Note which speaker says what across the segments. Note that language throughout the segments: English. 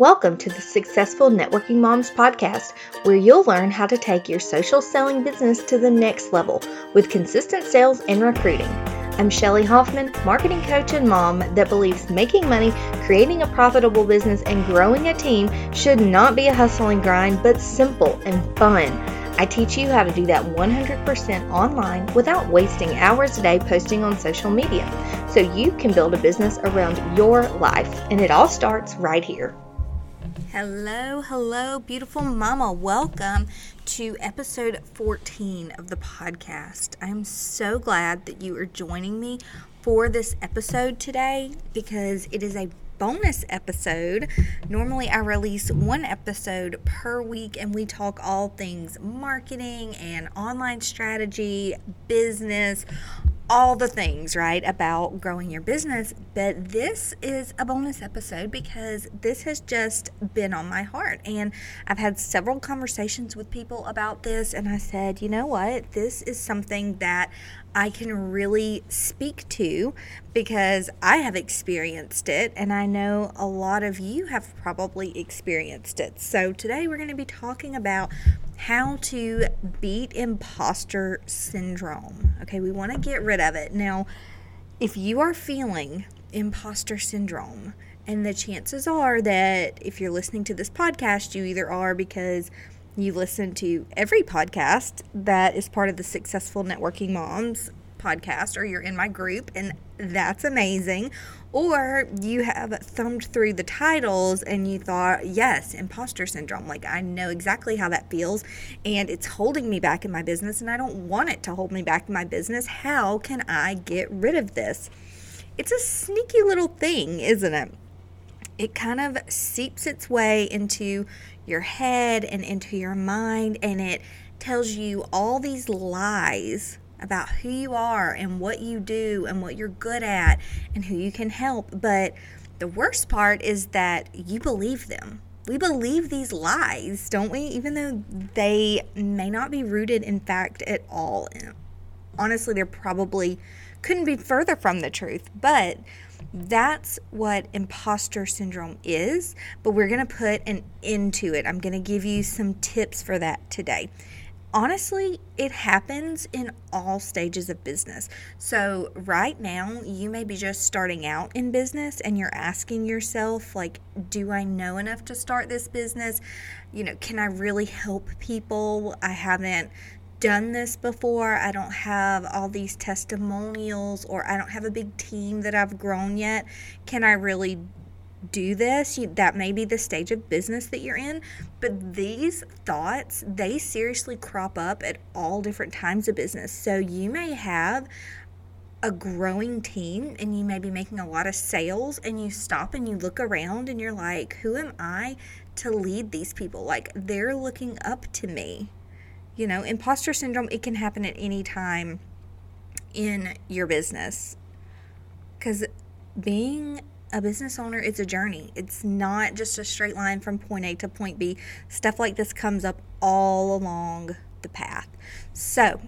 Speaker 1: Welcome to the Successful Networking Moms podcast, where you'll learn how to take your social selling business to the next level with consistent sales and recruiting. I'm Shelly Hoffman, marketing coach and mom that believes making money, creating a profitable business, and growing a team should not be a hustle and grind, but simple and fun. I teach you how to do that 100% online without wasting hours a day posting on social media so you can build a business around your life. And it all starts right here. Hello, hello, beautiful mama. Welcome to episode 14 of the podcast. I'm so glad that you are joining me for this episode today because it is a bonus episode. Normally, I release one episode per week and we talk all things marketing and online strategy, business, all the things, right, about growing your business. But this is a bonus episode because this has just been on my heart. And I've had several conversations with people about this. And I said, you know what? This is something that I can really speak to because I have experienced it. And I know a lot of you have probably experienced it. So today we're going to be talking about how to beat imposter syndrome. Okay, we want to get rid of it. Now, if you are feeling imposter syndrome, and the chances are that if you're listening to this podcast, you either are because you listen to every podcast that is part of the Successful Networking Moms podcast, or you're in my group, and that's amazing. Or you have thumbed through the titles and you thought, yes, imposter syndrome. Like, I know exactly how that feels, and it's holding me back in my business, and I don't want it to hold me back in my business. How can I get rid of this? It's a sneaky little thing, isn't it? It kind of seeps its way into your head and into your mind, and it tells you all these lies about who you are and what you do and what you're good at and who you can help. But the worst part is that you believe them. We believe these lies, don't we? Even though they may not be rooted in fact at all. honestly, they're probably couldn't be further from the truth. But that's what imposter syndrome is. But we're going to put an end to it. I'm going to give you some tips for that today honestly, it happens in all stages of business. So, right now, you may be just starting out in business and you're asking yourself, like, do I know enough to start this business? You know, can I really help people? I haven't done this before. I don't have all these testimonials or I don't have a big team that I've grown yet. Can I really do this you, that may be the stage of business that you're in but these thoughts they seriously crop up at all different times of business. So you may have a growing team and you may be making a lot of sales and you stop and you look around and you're like who am i to lead these people? Like they're looking up to me. You know imposter syndrome it can happen at any time in your business. Because being a business owner it's a journey. It's not just a straight line from point a to point b. Stuff like this comes up all along the path. So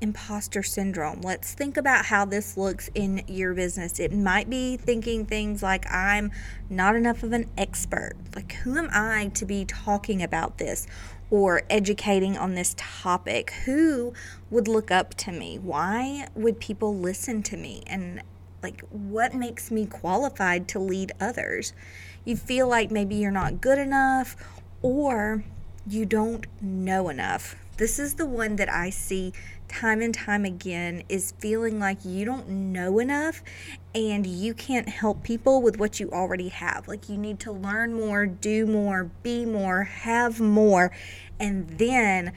Speaker 1: imposter syndrome. Let's think about how this looks in your business. It might be thinking things like i'm not enough of an expert. Like who am i to be talking about this or educating on this topic? Who would look up to me? Why would people listen to me? And like, what makes me qualified to lead others? You feel like maybe you're not good enough or you don't know enough. This is the one that I see time and time again is feeling like you don't know enough and you can't help people with what you already have. Like you need to learn more, do more, be more, have more, and then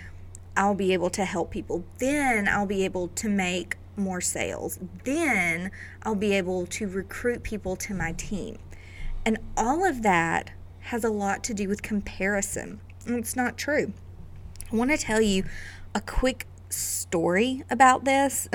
Speaker 1: I'll be able to help people. Then I'll be able to make more sales. Then I'll be able to recruit people to my team. And all of that has a lot to do with comparison. And it's not true. I want to tell you a quick story about this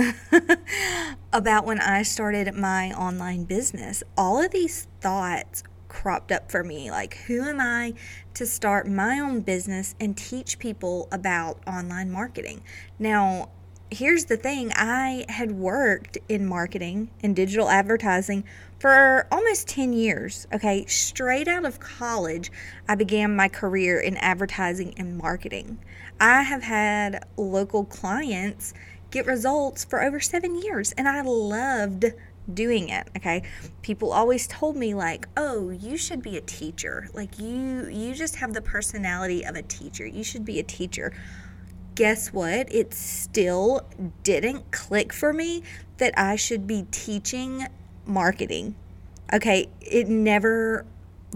Speaker 1: about when I started my online business. All of these thoughts cropped up for me like who am I to start my own business and teach people about online marketing. Now, here's the thing I had worked in marketing and digital advertising for almost 10 years. Okay, straight out of college, I began my career in advertising and marketing. I have had local clients get results for over seven years, and I loved doing it okay people always told me like oh you should be a teacher like you you just have the personality of a teacher you should be a teacher guess what it still didn't click for me that i should be teaching marketing okay it never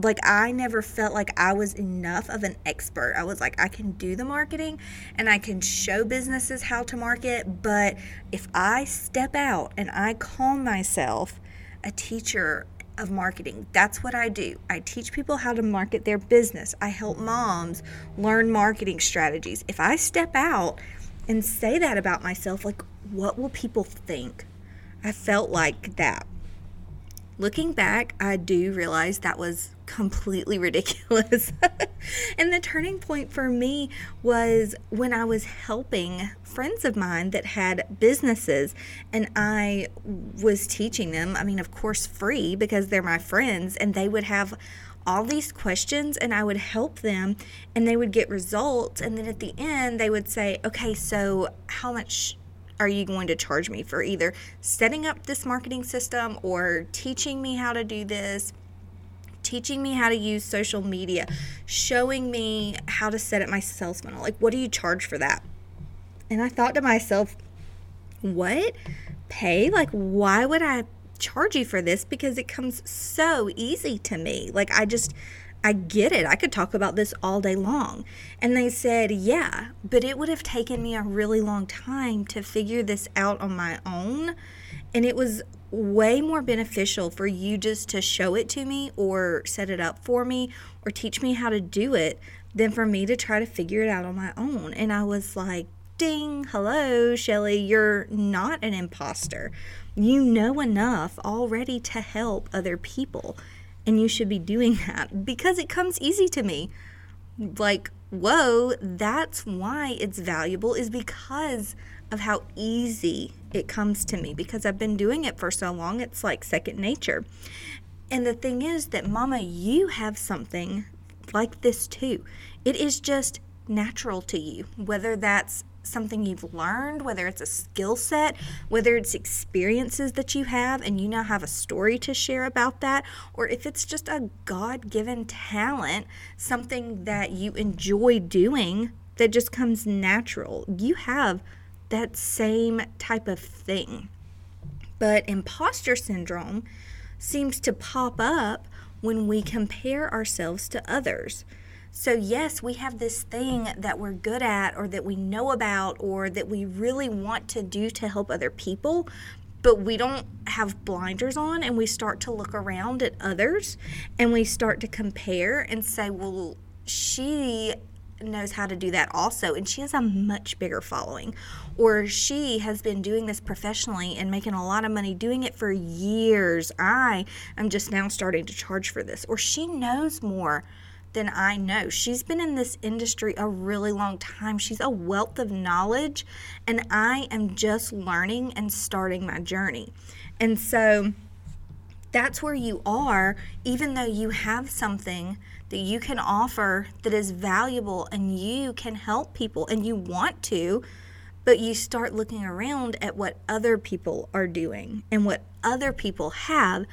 Speaker 1: like I never felt like I was enough of an expert. I was like I can do the marketing and I can show businesses how to market, but if I step out and I call myself a teacher of marketing, that's what I do. I teach people how to market their business. I help moms learn marketing strategies. If I step out and say that about myself, like what will people think? I felt like that. Looking back, I do realize that was completely ridiculous. and the turning point for me was when I was helping friends of mine that had businesses and I was teaching them, I mean, of course, free because they're my friends, and they would have all these questions and I would help them and they would get results. And then at the end, they would say, okay, so how much are you going to charge me for either setting up this marketing system or teaching me how to do this? teaching me how to use social media, showing me how to set up my sales funnel. Like, what do you charge for that? And I thought to myself, what? Pay? Like, why would I charge you for this? Because it comes so easy to me. Like, I just, I get it. I could talk about this all day long. And they said, yeah, but it would have taken me a really long time to figure this out on my own. And it was way more beneficial for you just to show it to me or set it up for me or teach me how to do it than for me to try to figure it out on my own. And I was like, ding, hello, Shelly, you're not an imposter. You know enough already to help other people. And you should be doing that because it comes easy to me. Like, whoa, that's why it's valuable, is because of how easy it comes to me because I've been doing it for so long, it's like second nature. And the thing is that, Mama, you have something like this too. It is just natural to you, whether that's something you've learned, whether it's a skill set, whether it's experiences that you have and you now have a story to share about that, or if it's just a God given talent, something that you enjoy doing that just comes natural. You have that same type of thing. But imposter syndrome seems to pop up when we compare ourselves to others. So, yes, we have this thing that we're good at, or that we know about, or that we really want to do to help other people, but we don't have blinders on and we start to look around at others and we start to compare and say, well, she knows how to do that also and she has a much bigger following. Or she has been doing this professionally and making a lot of money doing it for years. I am just now starting to charge for this. Or she knows more than i know. She's been in this industry a really long time. She's a wealth of knowledge and i am just learning and starting my journey. And so that's where you are even though you have something that you can offer that is valuable and you can help people and you want to, but you start looking around at what other people are doing and what other people have,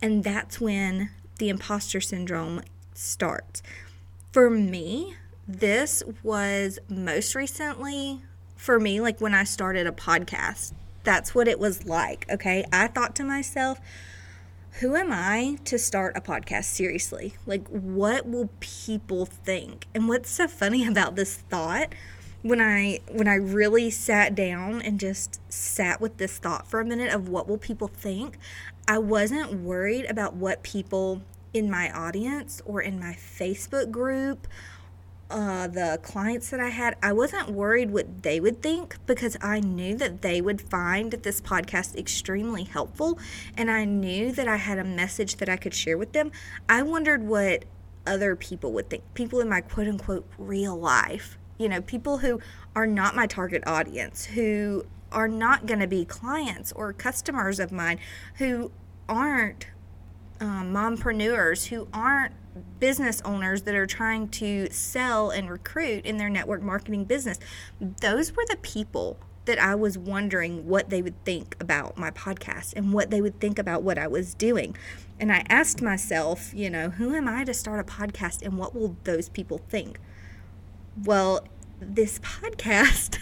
Speaker 1: and that's when the imposter syndrome starts. For me, this was most recently for me, like when I started a podcast. That's what it was like. Okay. I thought to myself, who am I to start a podcast seriously? Like, what will people think? And what's so funny about this thought? When I when I really sat down and just sat with this thought for a minute of what will people think, I wasn't worried about what people in my audience or in my Facebook group uh, the clients that I had, I wasn't worried what they would think because I knew that they would find this podcast extremely helpful and I knew that I had a message that I could share with them. I wondered what other people would think, people in my quote unquote real life, you know, people who are not my target audience, who are not going to be clients or customers of mine who aren't um, mompreneurs, who aren't business owners that are trying to sell and recruit in their network marketing business. Those were the people that I was wondering what they would think about my podcast and what they would think about what I was doing. And I asked myself, you know, who am I to start a podcast and what will those people think? Well, this podcast,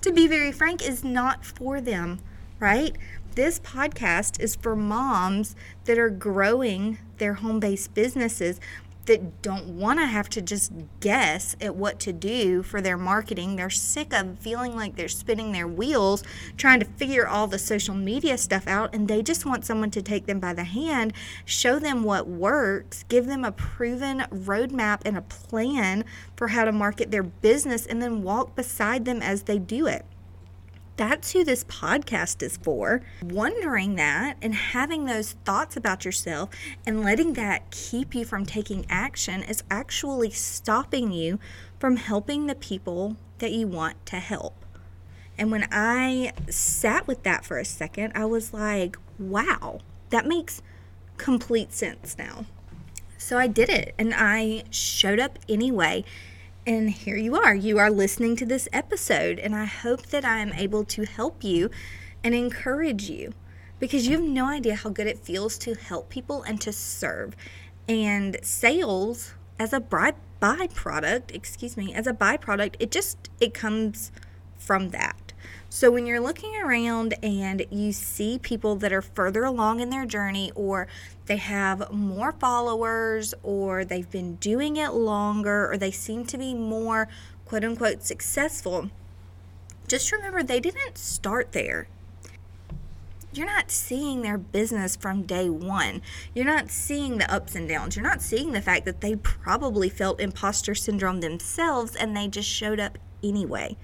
Speaker 1: to be very frank, is not for them, right? This podcast is for moms that are growing their home based businesses that don't want to have to just guess at what to do for their marketing. They're sick of feeling like they're spinning their wheels trying to figure all the social media stuff out, and they just want someone to take them by the hand, show them what works, give them a proven roadmap and a plan for how to market their business, and then walk beside them as they do it. That's who this podcast is for. Wondering that and having those thoughts about yourself and letting that keep you from taking action is actually stopping you from helping the people that you want to help. And when I sat with that for a second, I was like, wow, that makes complete sense now. So I did it and I showed up anyway and here you are. You are listening to this episode, and I hope that I am able to help you and encourage you because you have no idea how good it feels to help people and to serve. And sales as a byproduct, excuse me, as a byproduct, it just it comes from that. So when you're looking around and you see people that are further along in their journey or they have more followers or they've been doing it longer or they seem to be more quote unquote successful, just remember they didn't start there you're not seeing their business from day one. You're not seeing the ups and downs. You're not seeing the fact that they probably felt imposter syndrome themselves and they just showed up anyway.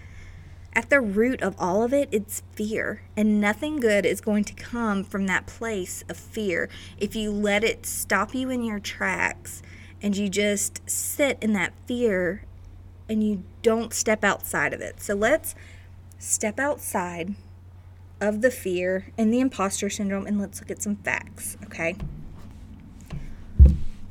Speaker 1: At the root of all of it, it's fear. And nothing good is going to come from that place of fear if you let it stop you in your tracks and you just sit in that fear and you don't step outside of it. So let's step outside of the fear and the imposter syndrome and let's look at some facts, okay?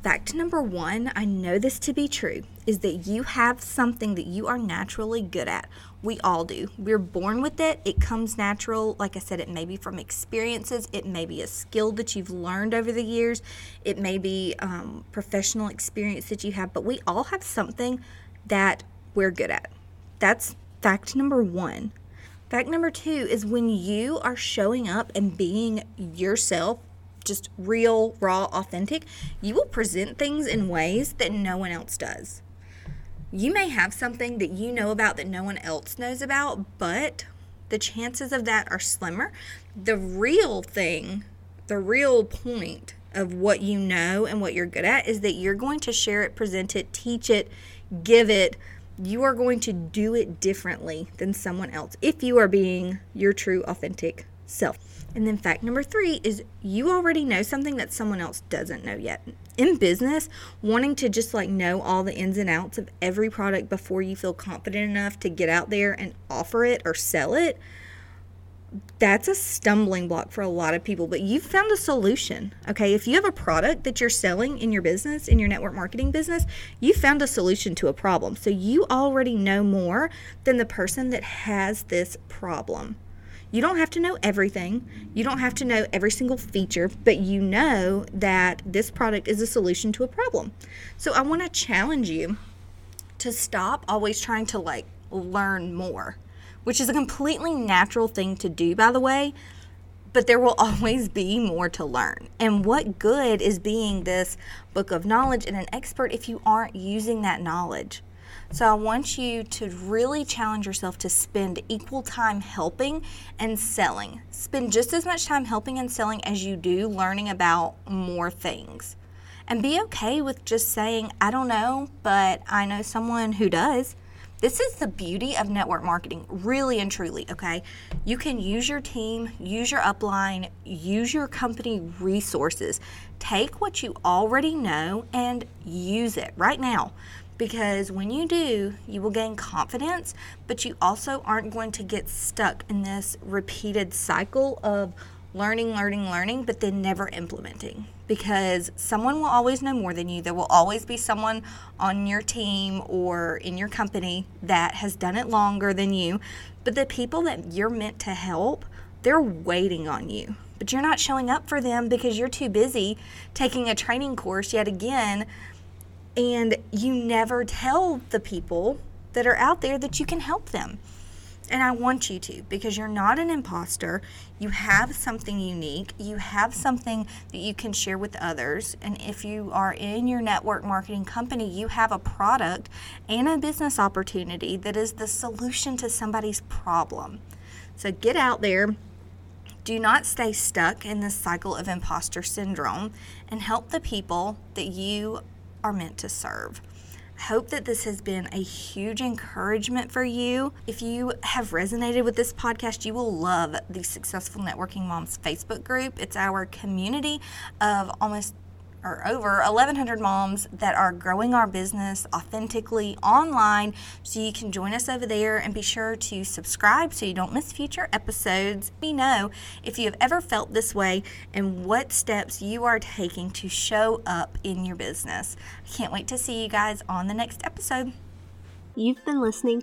Speaker 1: Fact number one, I know this to be true, is that you have something that you are naturally good at. We all do. We're born with it. It comes natural. Like I said, it may be from experiences, it may be a skill that you've learned over the years, it may be um, professional experience that you have, but we all have something that we're good at. That's fact number one. Fact number two is when you are showing up and being yourself just real, raw, authentic, you will present things in ways that no one else does. You may have something that you know about that no one else knows about, but the chances of that are slimmer. The real thing, the real point of what you know and what you're good at is that you're going to share it, present it, teach it, give it. You are going to do it differently than someone else if you are being your true, authentic self. And then fact number three is you already know something that someone else doesn't know yet. In business, wanting to just like know all the ins and outs of every product before you feel confident enough to get out there and offer it or sell it, that's a stumbling block for a lot of people. But you've found a solution. Okay. If you have a product that you're selling in your business, in your network marketing business, you found a solution to a problem. So you already know more than the person that has this problem. You don't have to know everything. You don't have to know every single feature, but you know that this product is a solution to a problem. So I want to challenge you to stop always trying to like learn more, which is a completely natural thing to do, by the way. But there will always be more to learn. And what good is being this book of knowledge and an expert if you aren't using that knowledge? So I want you to really challenge yourself to spend equal time helping and selling. Spend just as much time helping and selling as you do learning about more things. And be okay with just saying, I don't know, but I know someone who does. This is the beauty of network marketing, really and truly, okay? You can use your team, use your upline, use your company resources. Take what you already know and use it right now because when you do, you will gain confidence, but you also aren't going to get stuck in this repeated cycle of learning, learning, learning, but then never implementing. Because someone will always know more than you. There will always be someone on your team or in your company that has done it longer than you. But the people that you're meant to help, they're waiting on you. But you're not showing up for them because you're too busy taking a training course yet again. And you never tell the people that are out there that you can help them. And I want you to because you're not an imposter. You have something unique. You have something that you can share with others. And if you are in your network marketing company, you have a product and a business opportunity that is the solution to somebody's problem. So get out there. Do not stay stuck in this cycle of imposter syndrome and help the people that you are meant to serve hope that this has been a huge encouragement for you. If you have resonated with this podcast, you will love the Successful Networking Moms Facebook group. It's our community of almost or over 1,100 moms that are growing our business authentically online. So you can join us over there and be sure to subscribe so you don't miss future episodes. Let me know if you have ever felt this way and what steps you are taking to show up in your business. I can't wait to see you guys on the next episode.
Speaker 2: You've been listening